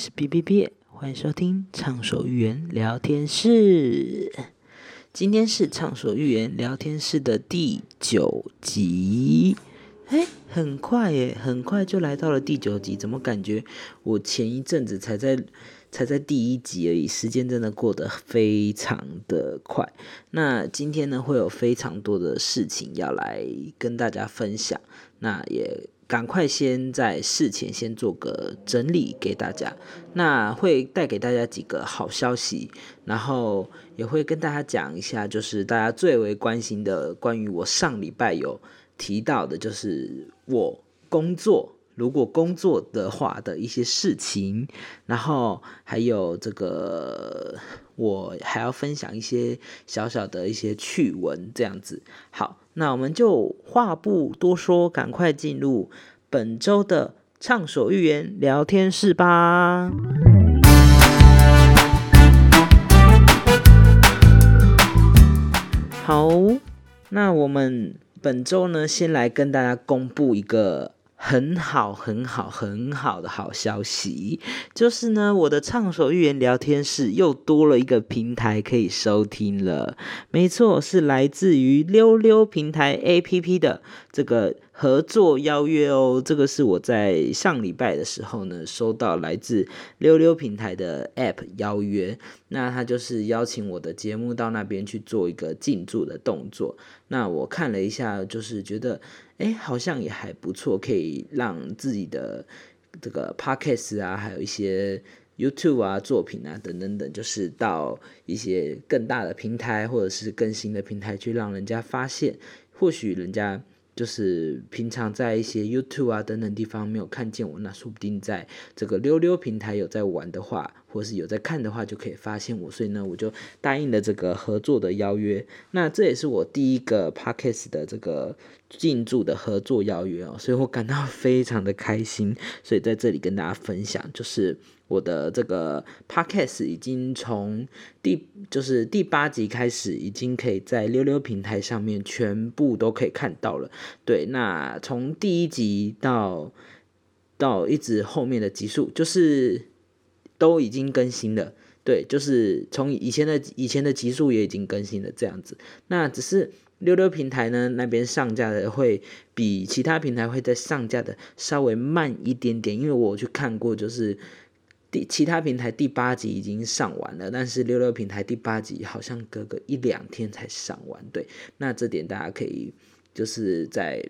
是 B B B，欢迎收听畅所欲言聊天室。今天是畅所欲言聊天室的第九集，哎，很快耶，很快就来到了第九集，怎么感觉我前一阵子才在才在第一集而已？时间真的过得非常的快。那今天呢，会有非常多的事情要来跟大家分享，那也。赶快先在事前先做个整理给大家，那会带给大家几个好消息，然后也会跟大家讲一下，就是大家最为关心的关于我上礼拜有提到的，就是我工作如果工作的话的一些事情，然后还有这个我还要分享一些小小的一些趣闻，这样子好。那我们就话不多说，赶快进入本周的畅所欲言聊天室吧。好，那我们本周呢，先来跟大家公布一个。很好，很好，很好的好消息，就是呢，我的畅所欲言聊天室又多了一个平台可以收听了。没错，是来自于溜溜平台 APP 的这个。合作邀约哦，这个是我在上礼拜的时候呢，收到来自溜溜平台的 App 邀约，那他就是邀请我的节目到那边去做一个进驻的动作。那我看了一下，就是觉得，哎，好像也还不错，可以让自己的这个 Podcast 啊，还有一些 YouTube 啊作品啊等等等，就是到一些更大的平台或者是更新的平台去让人家发现，或许人家。就是平常在一些 YouTube 啊等等地方没有看见我，那说不定在这个溜溜平台有在玩的话，或是有在看的话，就可以发现我。所以呢，我就答应了这个合作的邀约。那这也是我第一个 Podcast 的这个进驻的合作邀约哦，所以我感到 非常的开心。所以在这里跟大家分享，就是。我的这个 podcast 已经从第就是第八集开始，已经可以在溜溜平台上面全部都可以看到了。对，那从第一集到到一直后面的集数，就是都已经更新了。对，就是从以前的以前的集数也已经更新了这样子。那只是溜溜平台呢那边上架的会比其他平台会在上架的稍微慢一点点，因为我去看过，就是。第其他平台第八集已经上完了，但是六六平台第八集好像隔个一两天才上完，对，那这点大家可以就是在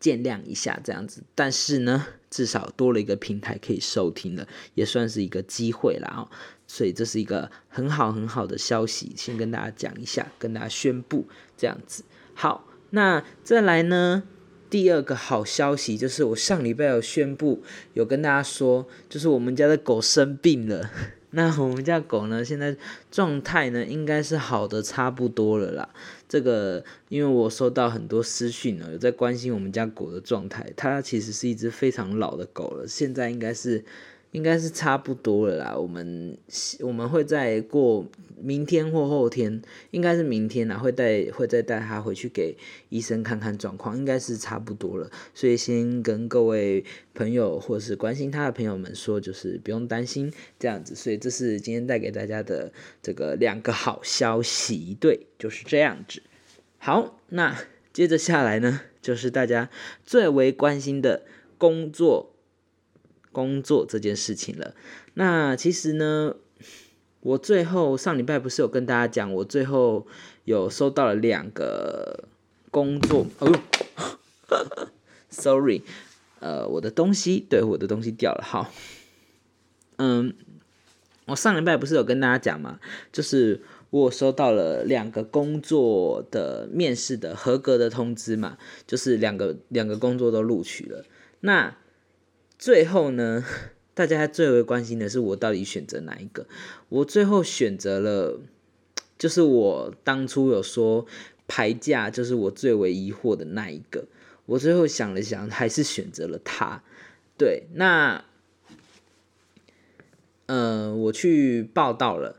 见谅一下这样子。但是呢，至少多了一个平台可以收听了，也算是一个机会了啊。所以这是一个很好很好的消息，先跟大家讲一下，跟大家宣布这样子。好，那再来呢？第二个好消息就是，我上礼拜有宣布，有跟大家说，就是我们家的狗生病了。那我们家狗呢，现在状态呢，应该是好的差不多了啦。这个，因为我收到很多私讯呢，有在关心我们家狗的状态。它其实是一只非常老的狗了，现在应该是。应该是差不多了啦，我们我们会在过明天或后天，应该是明天啦，会带会再带他回去给医生看看状况，应该是差不多了，所以先跟各位朋友或是关心他的朋友们说，就是不用担心这样子，所以这是今天带给大家的这个两个好消息，对，就是这样子。好，那接着下来呢，就是大家最为关心的工作。工作这件事情了，那其实呢，我最后上礼拜不是有跟大家讲，我最后有收到了两个工作，哦，sorry，呃，我的东西，对，我的东西掉了，好，嗯，我上礼拜不是有跟大家讲嘛，就是我收到了两个工作的面试的合格的通知嘛，就是两个两个工作都录取了，那。最后呢，大家最为关心的是我到底选择哪一个？我最后选择了，就是我当初有说排价，就是我最为疑惑的那一个。我最后想了想，还是选择了它。对，那，呃，我去报道了。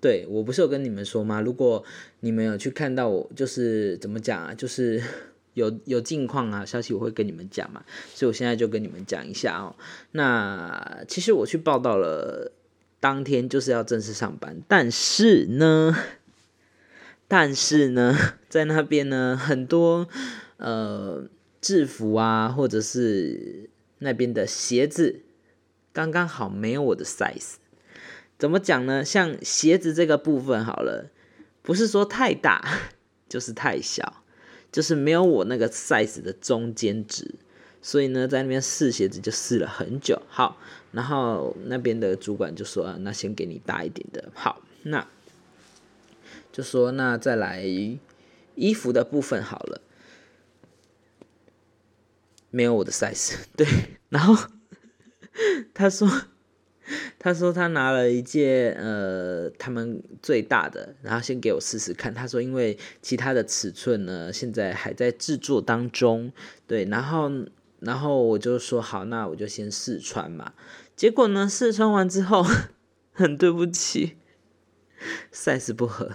对我不是有跟你们说吗？如果你们有去看到我，就是怎么讲啊？就是有有近况啊，消息我会跟你们讲嘛，所以我现在就跟你们讲一下哦。那其实我去报道了，当天就是要正式上班，但是呢，但是呢，在那边呢，很多呃制服啊，或者是那边的鞋子，刚刚好没有我的 size。怎么讲呢？像鞋子这个部分好了，不是说太大，就是太小。就是没有我那个 size 的中间值，所以呢，在那边试鞋子就试了很久。好，然后那边的主管就说：“那先给你大一点的。”好，那就说那再来衣服的部分好了，没有我的 size。对，然后 他说。他说他拿了一件呃，他们最大的，然后先给我试试看。他说因为其他的尺寸呢，现在还在制作当中，对，然后然后我就说好，那我就先试穿嘛。结果呢，试穿完之后，很对不起，size 不合，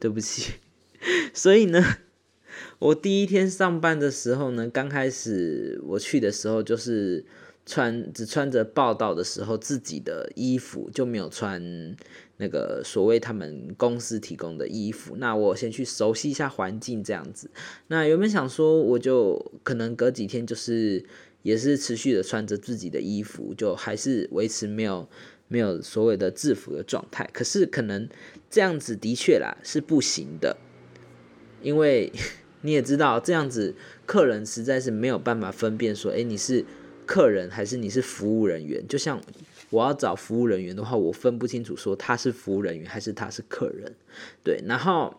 对不起。所以呢，我第一天上班的时候呢，刚开始我去的时候就是。穿只穿着报道的时候自己的衣服，就没有穿那个所谓他们公司提供的衣服。那我先去熟悉一下环境，这样子。那原本想说，我就可能隔几天就是也是持续的穿着自己的衣服，就还是维持没有没有所谓的制服的状态。可是可能这样子的确啦是不行的，因为 你也知道，这样子客人实在是没有办法分辨说，哎，你是。客人还是你是服务人员？就像我要找服务人员的话，我分不清楚说他是服务人员还是他是客人。对，然后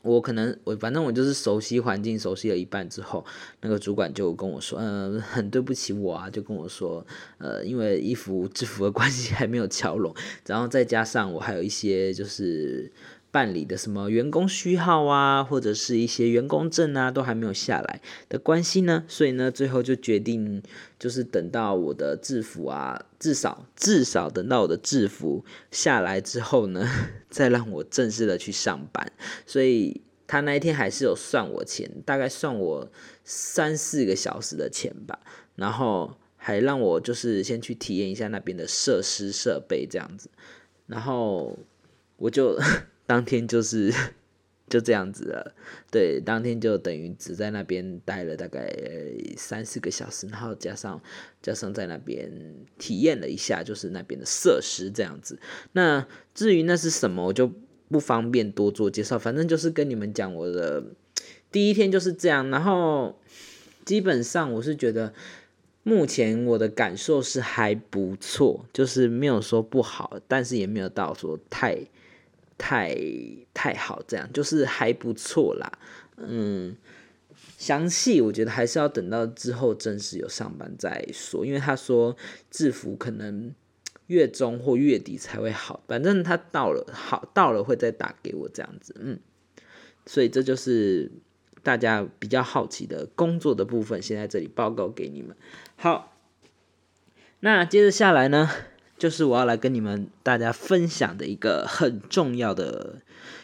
我可能我反正我就是熟悉环境，熟悉了一半之后，那个主管就跟我说：“嗯，很对不起我啊。”就跟我说：“呃，因为衣服制服的关系还没有敲拢，然后再加上我还有一些就是。”办理的什么员工序号啊，或者是一些员工证啊，都还没有下来的关系呢，所以呢，最后就决定就是等到我的制服啊，至少至少等到我的制服下来之后呢，再让我正式的去上班。所以他那一天还是有算我钱，大概算我三四个小时的钱吧，然后还让我就是先去体验一下那边的设施设备这样子，然后我就。当天就是 就这样子了，对，当天就等于只在那边待了大概三四个小时，然后加上加上在那边体验了一下，就是那边的设施这样子。那至于那是什么，我就不方便多做介绍，反正就是跟你们讲我的第一天就是这样。然后基本上我是觉得目前我的感受是还不错，就是没有说不好，但是也没有到说太。太太好，这样就是还不错啦。嗯，详细我觉得还是要等到之后正式有上班再说，因为他说制服可能月中或月底才会好，反正他到了好到了会再打给我这样子。嗯，所以这就是大家比较好奇的工作的部分，先在这里报告给你们。好，那接着下来呢？就是我要来跟你们大家分享的一个很重要的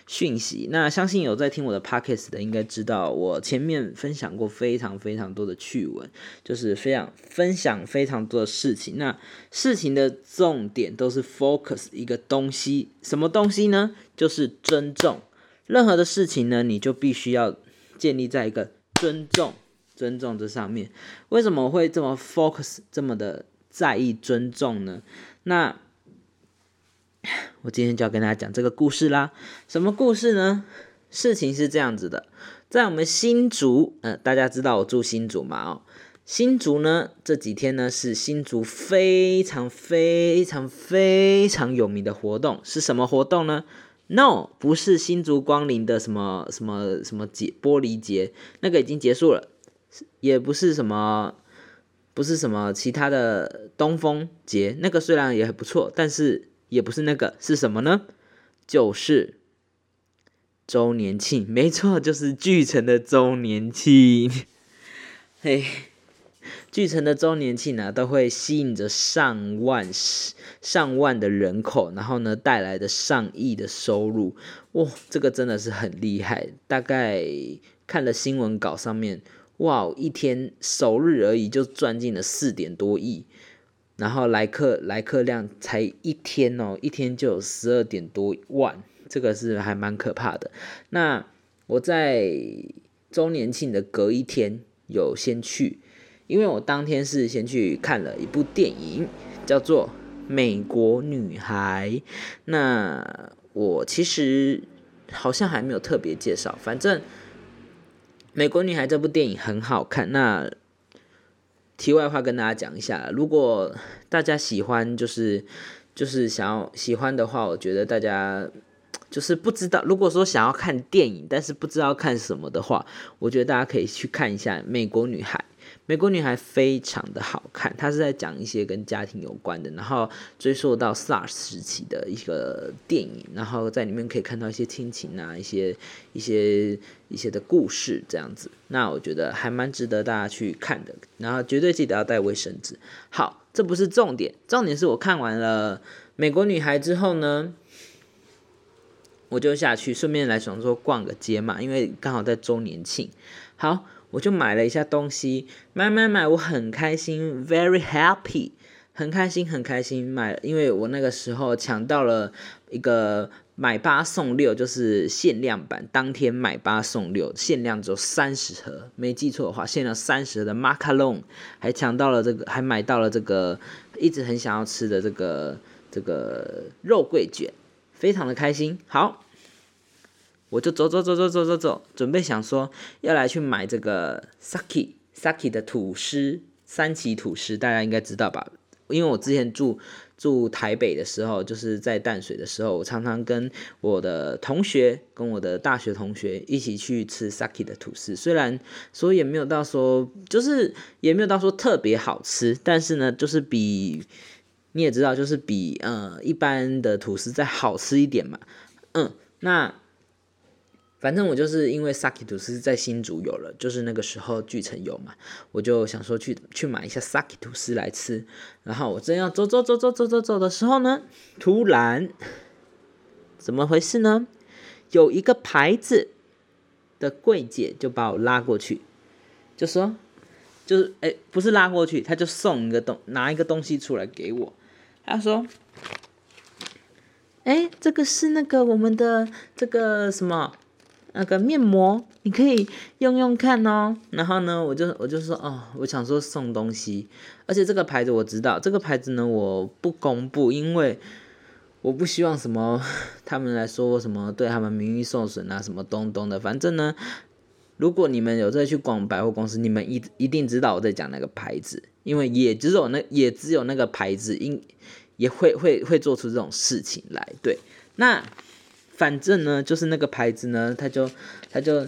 讯息。那相信有在听我的 podcast 的，应该知道我前面分享过非常非常多的趣闻，就是非常分享非常多的事情。那事情的重点都是 focus 一个东西，什么东西呢？就是尊重。任何的事情呢，你就必须要建立在一个尊重、尊重这上面。为什么会这么 focus，这么的在意尊重呢？那 我今天就要跟大家讲这个故事啦。什么故事呢？事情是这样子的，在我们新竹，呃，大家知道我住新竹嘛？哦，新竹呢这几天呢是新竹非常非常非常有名的活动，是什么活动呢？No，不是新竹光临的什么什么什么节玻璃节，那个已经结束了，也不是什么。不是什么其他的东风节，那个虽然也很不错，但是也不是那个，是什么呢？就是周年庆，没错，就是巨城的周年庆。嘿，巨城的周年庆呢，都会吸引着上万、上万的人口，然后呢，带来的上亿的收入。哇，这个真的是很厉害。大概看了新闻稿上面，哇，一天首日而已就赚进了四点多亿，然后来客来客量才一天哦，一天就有十二点多万，这个是还蛮可怕的。那我在周年庆的隔一天有先去，因为我当天是先去看了一部电影，叫做《美国女孩》。那我其实好像还没有特别介绍，反正《美国女孩》这部电影很好看。那题外话跟大家讲一下，如果大家喜欢，就是就是想要喜欢的话，我觉得大家。就是不知道，如果说想要看电影，但是不知道看什么的话，我觉得大家可以去看一下《美国女孩》。《美国女孩》非常的好看，它是在讲一些跟家庭有关的，然后追溯到 SARS 时期的一个电影，然后在里面可以看到一些亲情啊，一些一些一些的故事这样子。那我觉得还蛮值得大家去看的，然后绝对记得要带卫生纸。好，这不是重点，重点是我看完了《美国女孩》之后呢。我就下去，顺便来想说逛个街嘛，因为刚好在周年庆。好，我就买了一下东西，买买买，我很开心，very happy，很开心很开心买，因为我那个时候抢到了一个买八送六，就是限量版，当天买八送六，限量只有三十盒，没记错的话，限量三十盒的马卡龙，还抢到了这个，还买到了这个一直很想要吃的这个这个肉桂卷。非常的开心，好，我就走走走走走走走，准备想说要来去买这个 Saki Saki 的吐司，三奇吐司，大家应该知道吧？因为我之前住住台北的时候，就是在淡水的时候，我常常跟我的同学，跟我的大学同学一起去吃 Saki 的吐司，虽然说也没有到说，就是也没有到说特别好吃，但是呢，就是比。你也知道，就是比呃一般的吐司再好吃一点嘛，嗯，那反正我就是因为 Saki 吐司在新竹有了，就是那个时候巨城有嘛，我就想说去去买一下 Saki 吐司来吃，然后我正要走走走走走走走的时候呢，突然怎么回事呢？有一个牌子的柜姐就把我拉过去，就说，就是哎，不是拉过去，他就送一个东拿一个东西出来给我。他说：“哎，这个是那个我们的这个什么那个面膜，你可以用用看哦。”然后呢，我就我就说：“哦，我想说送东西，而且这个牌子我知道，这个牌子呢我不公布，因为我不希望什么他们来说什么对他们名誉受损啊，什么东东的。反正呢，如果你们有在去逛百货公司，你们一一定知道我在讲那个牌子。”因为也只有那也只有那个牌子，应也会会会做出这种事情来。对，那反正呢，就是那个牌子呢，他就他就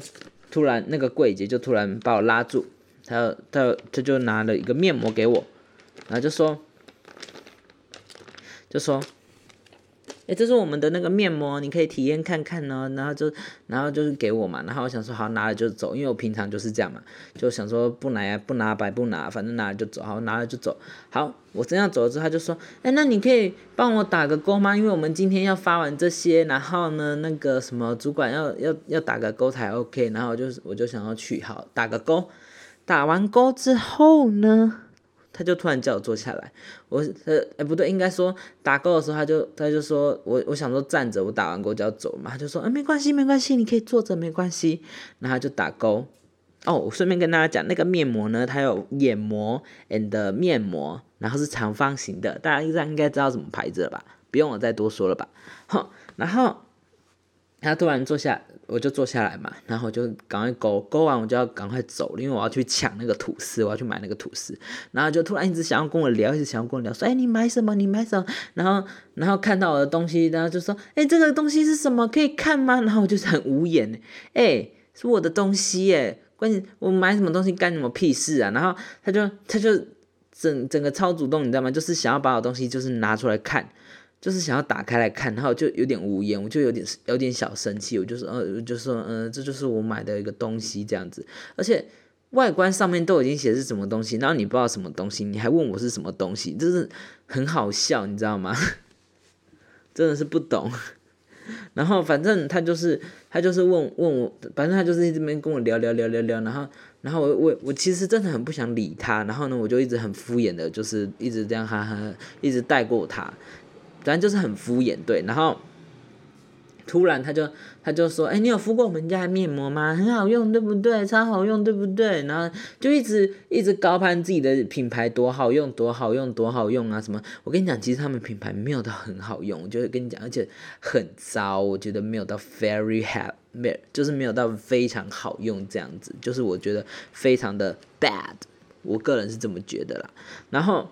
突然那个柜姐就突然把我拉住，他他他就拿了一个面膜给我，然后就说就说。哎，这是我们的那个面膜，你可以体验看看呢。然后就，然后就是给我嘛。然后我想说，好拿了就走，因为我平常就是这样嘛，就想说不拿不拿白不拿，反正拿了就走。好，拿了就走。好，我这样走了之后，他就说，哎，那你可以帮我打个勾吗？因为我们今天要发完这些，然后呢，那个什么主管要要要打个勾才 OK。然后我就我就想要去，好打个勾。打完勾之后呢？他就突然叫我坐下来，我呃哎不对，应该说打勾的时候，他就他就说我我想说站着，我打完勾就要走嘛，他就说啊没关系没关系，你可以坐着没关系，然后就打勾。哦，我顺便跟大家讲，那个面膜呢，它有眼膜 and 面膜，然后是长方形的，大家应该应该知道什么牌子了吧？不用我再多说了吧？好，然后他突然坐下。我就坐下来嘛，然后我就赶快勾勾完，我就要赶快走，因为我要去抢那个吐司，我要去买那个吐司。然后就突然一直想要跟我聊，一直想要跟我聊，说：“哎，你买什么？你买什么？”然后，然后看到我的东西，然后就说：“哎，这个东西是什么？可以看吗？”然后我就是很无言，哎，是我的东西耶，关键我买什么东西干什么屁事啊？然后他就他就整整个超主动，你知道吗？就是想要把我东西就是拿出来看。就是想要打开来看，然后就有点无言，我就有点有点小生气，我就说，呃，就说，嗯，这就是我买的一个东西这样子，而且外观上面都已经写是什么东西，然后你不知道什么东西，你还问我是什么东西，就是很好笑，你知道吗？真的是不懂。然后反正他就是他就是问问我，反正他就是一直边跟我聊聊聊聊聊，然后然后我我我其实真的很不想理他，然后呢我就一直很敷衍的，就是一直这样哈哈，一直带过他，反正就是很敷衍对，然后。突然他就他就说，哎，你有敷过我们家的面膜吗？很好用，对不对？超好用，对不对？然后就一直一直高攀自己的品牌多好用，多好用，多好用啊！什么？我跟你讲，其实他们品牌没有到很好用，就是跟你讲，而且很糟，我觉得没有到 very happy，没就是没有到非常好用这样子，就是我觉得非常的 bad，我个人是这么觉得啦。然后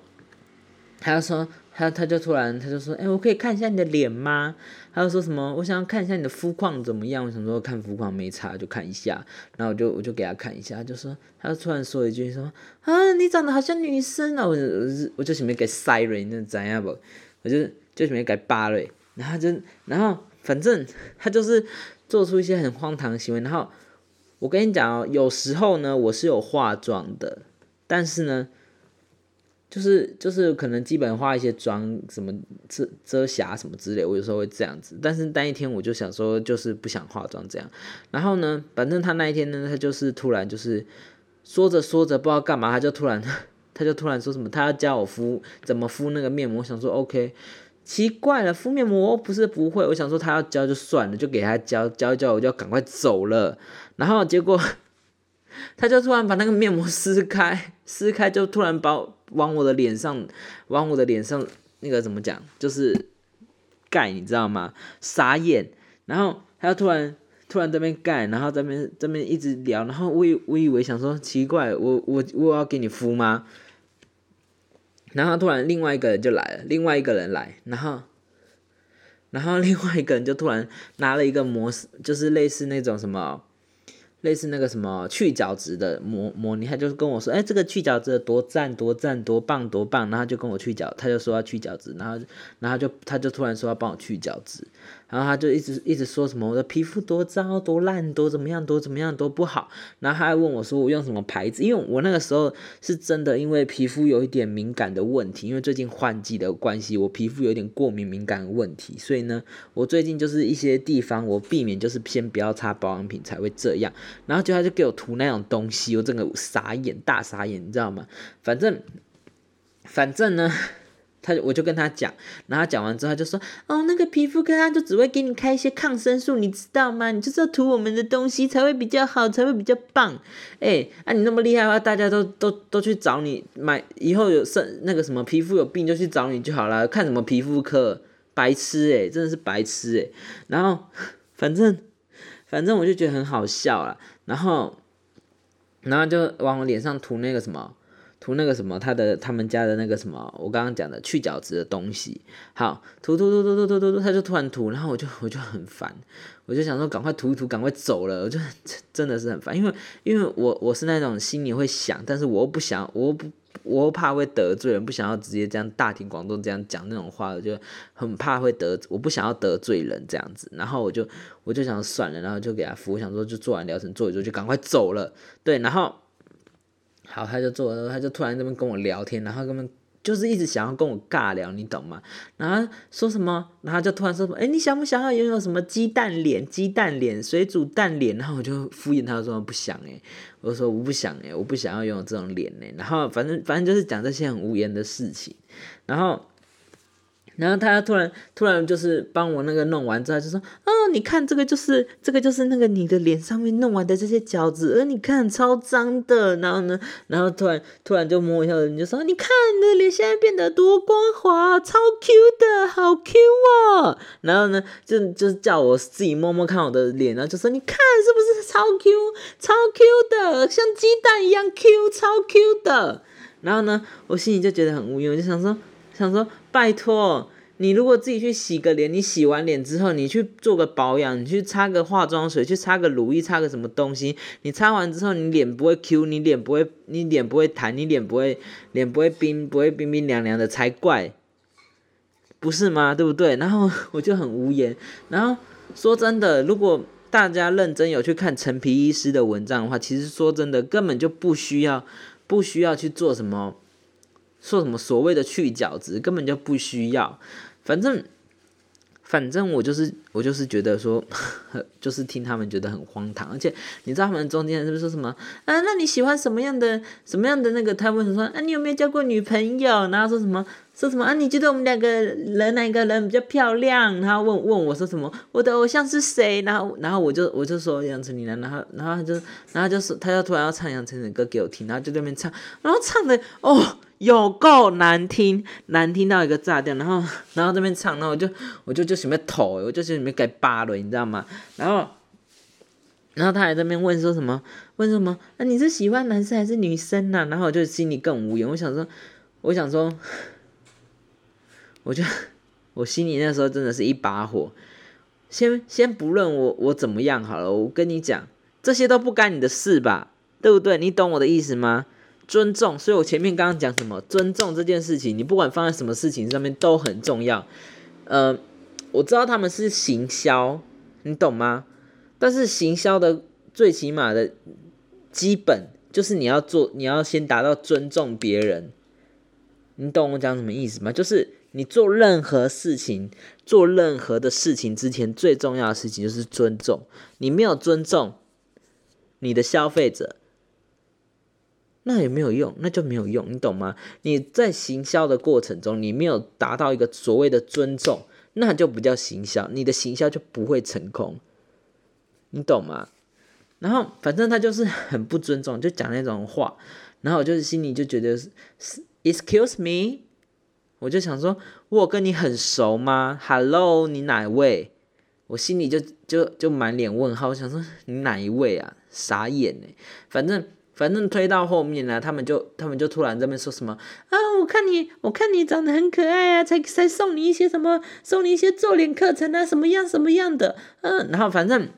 他就说。他他就突然他就说，哎，我可以看一下你的脸吗？他就说什么，我想要看一下你的肤况怎么样。我想说看肤况没差，就看一下。然后我就我就给他看一下，就说，他就突然说一句说，啊，你长得好像女生啊！我我我就准备给 Siri 那怎样不？我就就准备给巴瑞。然后就然后反正 他就是做出一些很荒唐的行为。然后我跟你讲哦，有时候呢我是有化妆的，但是呢。就是就是可能基本化一些妆什么遮遮瑕什么之类，我有时候会这样子。但是那一天我就想说，就是不想化妆这样。然后呢，反正他那一天呢，他就是突然就是说着说着不知道干嘛，他就突然 他就突然说什么，他要教我敷怎么敷那个面膜。我想说 OK，奇怪了，敷面膜不是不会。我想说他要教就算了，就给他教教教，我就要赶快走了。然后结果 他就突然把那个面膜撕开，撕开就突然把。往我的脸上，往我的脸上那个怎么讲，就是盖，你知道吗？傻眼。然后他突然突然这边盖，然后这边这边一直聊，然后我以我以为想说奇怪，我我我要给你敷吗？然后突然另外一个人就来了，另外一个人来，然后然后另外一个人就突然拿了一个模式，就是类似那种什么。类似那个什么去角质的模模拟，他就是跟我说，哎，这个去角质多赞多赞多棒多棒，然后就跟我去角，他就说要去角质，然后然后就他就突然说要帮我去角质。然后他就一直一直说什么我的皮肤多糟多烂多怎么样多怎么样多不好，然后他还问我说我用什么牌子，因为我那个时候是真的因为皮肤有一点敏感的问题，因为最近换季的关系，我皮肤有点过敏敏感的问题，所以呢，我最近就是一些地方我避免就是先不要擦保养品才会这样，然后就他就给我涂那种东西，我整个傻眼大傻眼，你知道吗？反正反正呢。他我就跟他讲，然后讲完之后就说，哦，那个皮肤科他就只会给你开一些抗生素，你知道吗？你就是要涂我们的东西才会比较好，才会比较棒。哎，啊，你那么厉害的话，大家都都都去找你买，以后有生那个什么皮肤有病就去找你就好了，看什么皮肤科，白痴哎，真的是白痴哎。然后反正反正我就觉得很好笑了，然后然后就往我脸上涂那个什么。涂那个什么，他的他们家的那个什么，我刚刚讲的去角质的东西，好涂涂涂涂涂涂涂，他就突然涂，然后我就我就很烦，我就想说赶快涂一涂，赶快走了，我就真的是很烦，因为因为我我是那种心里会想，但是我又不想，我不我又怕会得罪人，不想要直接这样大庭广众这样讲那种话，我就很怕会得，我不想要得罪人这样子，然后我就我就想算了，然后就给他敷，我想说就做完疗程做一做就赶快走了，对，然后。好，他就坐，他就突然这边跟我聊天，然后根本就是一直想要跟我尬聊，你懂吗？然后说什么，然后就突然说什么，哎，你想不想要拥有什么鸡蛋脸、鸡蛋脸、水煮蛋脸？然后我就敷衍他说不想哎，我说我不想哎，我不想要拥有这种脸哎。然后反正反正就是讲这些很无言的事情，然后。然后他突然突然就是帮我那个弄完之后就说，哦，你看这个就是这个就是那个你的脸上面弄完的这些角质，而你看超脏的。然后呢，然后突然突然就摸一下，你就说，你看你的脸现在变得多光滑，超 Q 的，好 Q 哦。然后呢，就就叫我自己摸摸看我的脸，然后就说，你看是不是超 Q 超 Q 的，像鸡蛋一样 Q 超 Q 的。然后呢，我心里就觉得很无语，我就想说。想说，拜托你，如果自己去洗个脸，你洗完脸之后，你去做个保养，你去擦个化妆水，去擦个乳液，擦个什么东西，你擦完之后，你脸不会 Q，你脸不会，你脸不会弹，你脸不会，脸不会冰，不会冰冰凉凉的才怪，不是吗？对不对？然后我就很无言。然后说真的，如果大家认真有去看陈皮医师的文章的话，其实说真的，根本就不需要，不需要去做什么。说什么所谓的去角质根本就不需要，反正反正我就是我就是觉得说，就是听他们觉得很荒唐，而且你知道他们中间是不是说什么啊？那你喜欢什么样的什么样的那个？他问说啊，你有没有交过女朋友？然后说什么说什么啊？你觉得我们两个人哪个人比较漂亮？然后问问我说什么？我的偶像是谁？然后然后我就我就说杨丞琳然后然后他就然后就是他就突然要唱杨丞琳的歌给我听，然后就在那边唱，然后唱的哦。有够难听，难听到一个炸掉，然后，然后这边唱，然后我就，我就就准备投，我就准备给扒了，你知道吗？然后，然后他还在那边问说什么？问什么？啊，你是喜欢男生还是女生呐？然后我就心里更无言，我想说，我想说，我就，我心里那时候真的是一把火。先先不论我我怎么样好了，我跟你讲，这些都不干你的事吧，对不对？你懂我的意思吗？尊重，所以我前面刚刚讲什么尊重这件事情，你不管放在什么事情上面都很重要。呃，我知道他们是行销，你懂吗？但是行销的最起码的基本就是你要做，你要先达到尊重别人。你懂我讲什么意思吗？就是你做任何事情，做任何的事情之前，最重要的事情就是尊重。你没有尊重你的消费者。那也没有用，那就没有用，你懂吗？你在行销的过程中，你没有达到一个所谓的尊重，那就不叫行销，你的行销就不会成功，你懂吗？然后反正他就是很不尊重，就讲那种话，然后我就是心里就觉得，excuse me，我就想说，我跟你很熟吗？Hello，你哪位？我心里就就就满脸问号，我想说你哪一位啊？傻眼呢，反正。反正推到后面呢，他们就他们就突然这边说什么啊？我看你，我看你长得很可爱啊，才才送你一些什么，送你一些做脸课程啊，什么样什么样的？嗯，然后反正，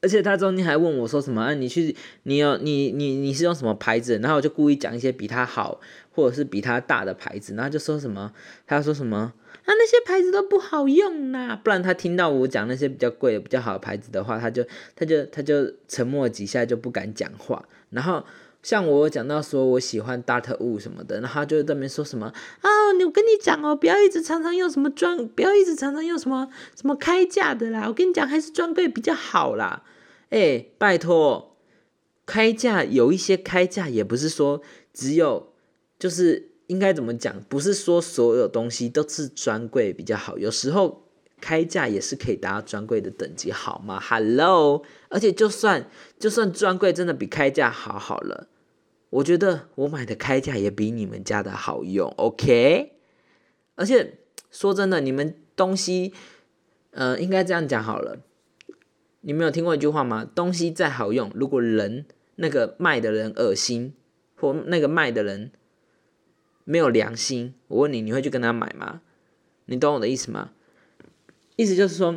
而且他中间还问我说什么啊？你去，你有你你你是用什么牌子？然后我就故意讲一些比他好或者是比他大的牌子，然后就说什么，他说什么？啊那些牌子都不好用呐，不然他听到我讲那些比较贵的、比较好的牌子的话，他就他就他就沉默几下就不敢讲话。然后像我讲到说我喜欢 Dart 物什么的，然后他就在那边说什么啊，我跟你讲哦，不要一直常常用什么专，不要一直常常用什么什么开价的啦，我跟你讲还是专柜比较好啦。哎，拜托，开价有一些开价也不是说只有就是。应该怎么讲？不是说所有东西都是专柜比较好，有时候开价也是可以达到专柜的等级，好吗？Hello，而且就算就算专柜真的比开价好好了，我觉得我买的开价也比你们家的好用，OK？而且说真的，你们东西，呃，应该这样讲好了。你们有听过一句话吗？东西再好用，如果人那个卖的人恶心，或那个卖的人。没有良心，我问你，你会去跟他买吗？你懂我的意思吗？意思就是说，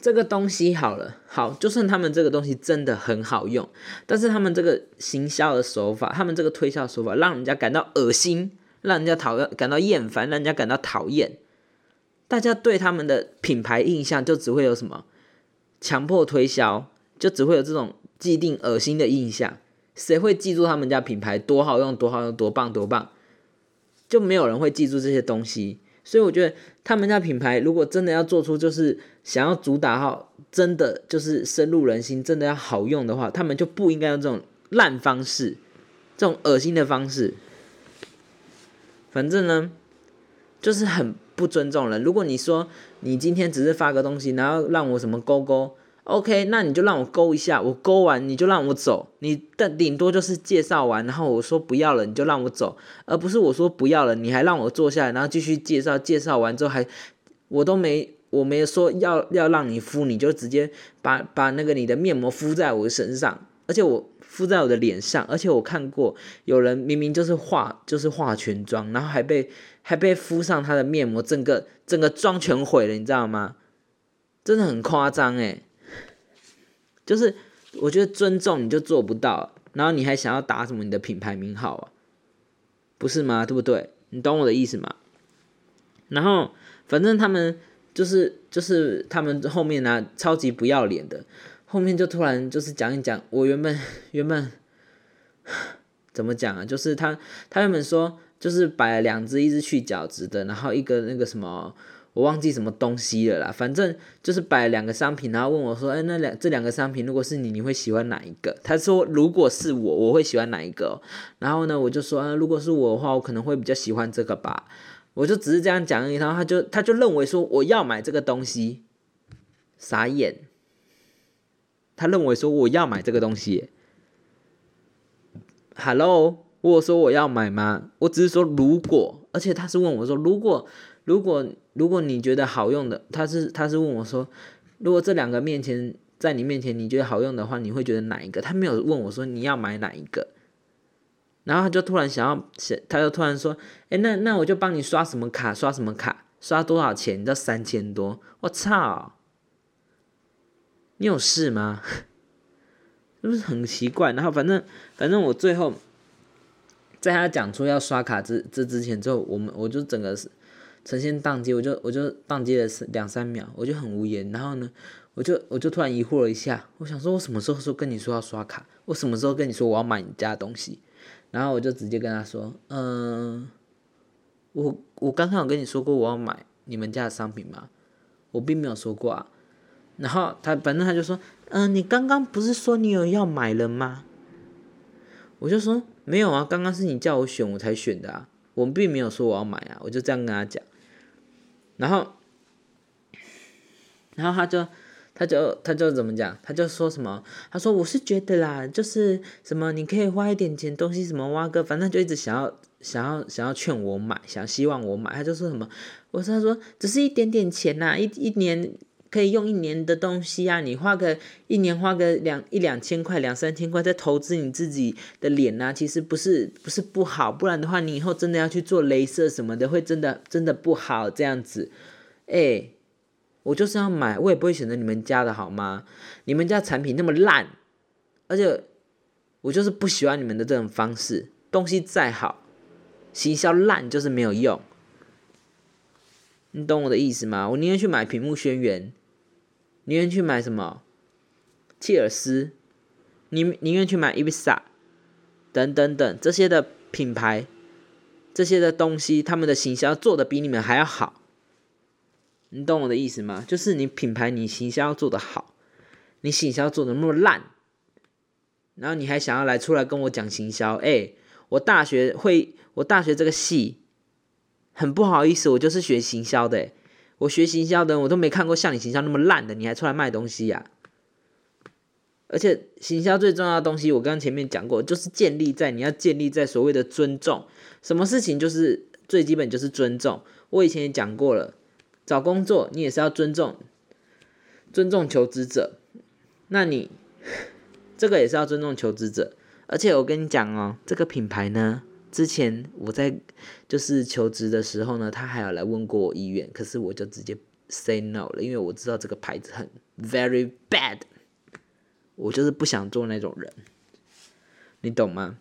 这个东西好了，好，就算他们这个东西真的很好用，但是他们这个行销的手法，他们这个推销手法，让人家感到恶心，让人家讨厌，感到厌烦，让人家感到讨厌。大家对他们的品牌印象就只会有什么强迫推销，就只会有这种既定恶心的印象。谁会记住他们家品牌多好用，多好用，多棒，多棒？就没有人会记住这些东西，所以我觉得他们家品牌如果真的要做出就是想要主打好，真的就是深入人心，真的要好用的话，他们就不应该用这种烂方式，这种恶心的方式。反正呢，就是很不尊重人。如果你说你今天只是发个东西，然后让我什么勾勾。OK，那你就让我勾一下，我勾完你就让我走，你的顶多就是介绍完，然后我说不要了，你就让我走，而不是我说不要了，你还让我坐下来，然后继续介绍，介绍完之后还我都没我没说要要让你敷，你就直接把把那个你的面膜敷在我身上，而且我敷在我的脸上，而且我看过有人明明就是化就是化全妆，然后还被还被敷上他的面膜，整个整个妆全毁了，你知道吗？真的很夸张诶。就是我觉得尊重你就做不到，然后你还想要打什么你的品牌名号啊？不是吗？对不对？你懂我的意思吗？然后反正他们就是就是他们后面呢超级不要脸的，后面就突然就是讲一讲，我原本原本怎么讲啊？就是他他原本说就是摆了两只，一只去角质的，然后一个那个什么。我忘记什么东西了啦，反正就是摆两个商品，然后问我说：“哎，那两这两个商品如果是你，你会喜欢哪一个？”他说：“如果是我，我会喜欢哪一个？”然后呢，我就说：“啊如果是我的话，我可能会比较喜欢这个吧。”我就只是这样讲，然后他就他就认为说我要买这个东西，傻眼。他认为说我要买这个东西。Hello，我说我要买吗？我只是说如果，而且他是问我说如果。如果如果你觉得好用的，他是他是问我说，如果这两个面前在你面前你觉得好用的话，你会觉得哪一个？他没有问我说你要买哪一个，然后他就突然想要想，他就突然说，哎，那那我就帮你刷什么卡，刷什么卡，刷多少钱？你知道三千多，我操！你有事吗？是不是很奇怪？然后反正反正我最后在他讲出要刷卡之这之前之后，我们我就整个是。呈现宕机，我就我就宕机了两三秒，我就很无言。然后呢，我就我就突然疑惑了一下，我想说，我什么时候说跟你说要刷卡？我什么时候跟你说我要买你家的东西？然后我就直接跟他说，嗯，我我刚刚有跟你说过我要买你们家的商品吗？我并没有说过啊。然后他反正他就说，嗯，你刚刚不是说你有要买了吗？我就说没有啊，刚刚是你叫我选我才选的啊，我并没有说我要买啊，我就这样跟他讲。然后，然后他就，他就，他就怎么讲？他就说什么？他说：“我是觉得啦，就是什么，你可以花一点钱，东西什么挖个，反正就一直想要，想要，想要劝我买，想希望我买。他就说什么？我说他说只是一点点钱啦，一一年可以用一年的东西啊，你花个一年花个两一两千块，两三千块在投资你自己的脸呐，其实不是不是不好，不然的话，你以后真的要去做镭射什么的，会真的真的不好这样子。”哎，我就是要买，我也不会选择你们家的好吗？你们家产品那么烂，而且我就是不喜欢你们的这种方式。东西再好，行销烂就是没有用。你懂我的意思吗？我宁愿去买屏幕轩辕，宁愿去买什么切尔斯，宁宁愿去买伊比萨等等等这些的品牌，这些的东西，他们的行销做的比你们还要好。你懂我的意思吗？就是你品牌你行销做的好，你行销做的那么烂，然后你还想要来出来跟我讲行销？哎，我大学会，我大学这个系很不好意思，我就是学行销的，我学行销的我都没看过像你行销那么烂的，你还出来卖东西呀？而且行销最重要的东西，我刚刚前面讲过，就是建立在你要建立在所谓的尊重，什么事情就是最基本就是尊重，我以前也讲过了。找工作，你也是要尊重，尊重求职者。那你 这个也是要尊重求职者。而且我跟你讲哦，这个品牌呢，之前我在就是求职的时候呢，他还有来问过我意愿，可是我就直接 say no 了，因为我知道这个牌子很 very bad，我就是不想做那种人，你懂吗？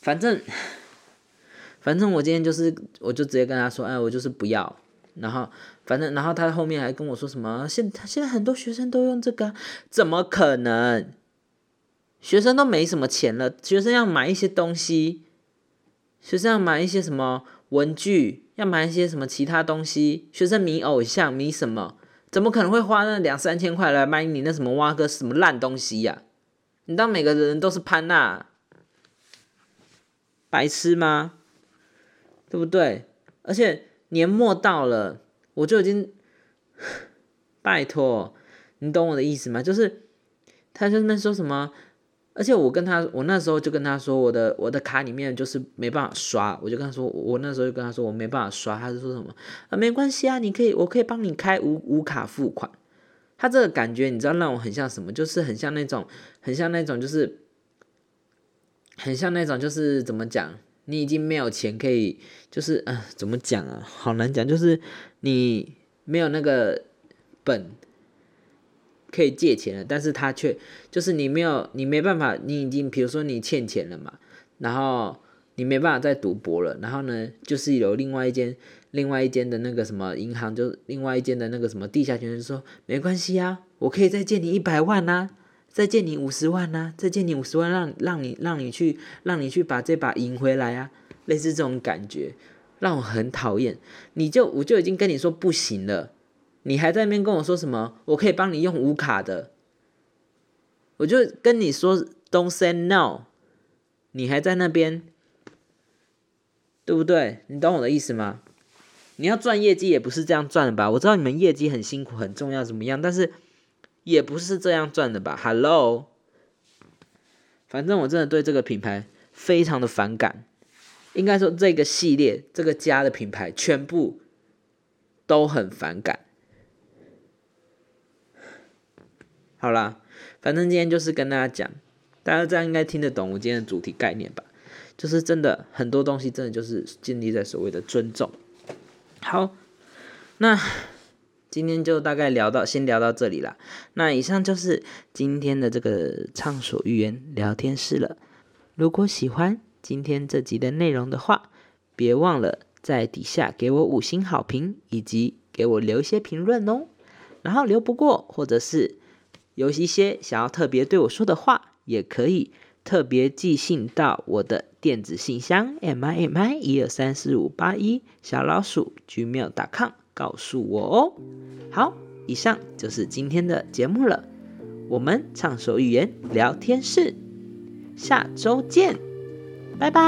反正反正我今天就是，我就直接跟他说，哎，我就是不要。然后，反正，然后他后面还跟我说什么？现他现在很多学生都用这个，怎么可能？学生都没什么钱了，学生要买一些东西，学生要买一些什么文具，要买一些什么其他东西。学生迷偶像，迷什么？怎么可能会花那两三千块来买你那什么挖个什么烂东西呀？你当每个人都是潘娜，白痴吗？对不对？而且。年末到了，我就已经 拜托，你懂我的意思吗？就是他就那说什么，而且我跟他，我那时候就跟他说，我的我的卡里面就是没办法刷，我就跟他说，我那时候就跟他说我没办法刷，他就说什么啊，没关系啊，你可以，我可以帮你开无无卡付款。他这个感觉，你知道让我很像什么？就是很像那种，很像那种，就是很像那种，就是怎么讲？你已经没有钱可以，就是呃，怎么讲啊？好难讲，就是你没有那个本可以借钱了，但是他却就是你没有，你没办法，你已经比如说你欠钱了嘛，然后你没办法再赌博了，然后呢，就是有另外一间另外一间的那个什么银行，就另外一间的那个什么地下钱就说没关系啊，我可以再借你一百万呐。再借你五十万呐，再借你五十万，让让你让你去让你去把这把赢回来啊，类似这种感觉，让我很讨厌。你就我就已经跟你说不行了，你还在那边跟我说什么？我可以帮你用无卡的，我就跟你说 Don't say no，你还在那边，对不对？你懂我的意思吗？你要赚业绩也不是这样赚的吧？我知道你们业绩很辛苦很重要怎么样，但是也不是这样赚的吧？Hello，反正我真的对这个品牌非常的反感，应该说这个系列这个家的品牌全部都很反感。好啦，反正今天就是跟大家讲，大家这样应该听得懂我今天的主题概念吧？就是真的很多东西真的就是建立在所谓的尊重。好，那今天就大概聊到，先聊到这里啦。那以上就是今天的这个畅所欲言聊天室了。如果喜欢今天这集的内容的话，别忘了在底下给我五星好评，以及给我留一些评论哦。然后留不过，或者是有一些想要特别对我说的话，也可以特别寄信到我的。电子信箱 m i m i 一二三四五八一小老鼠 gmail.com 告诉我哦。好，以上就是今天的节目了。我们畅所欲言聊天室，下周见，拜拜。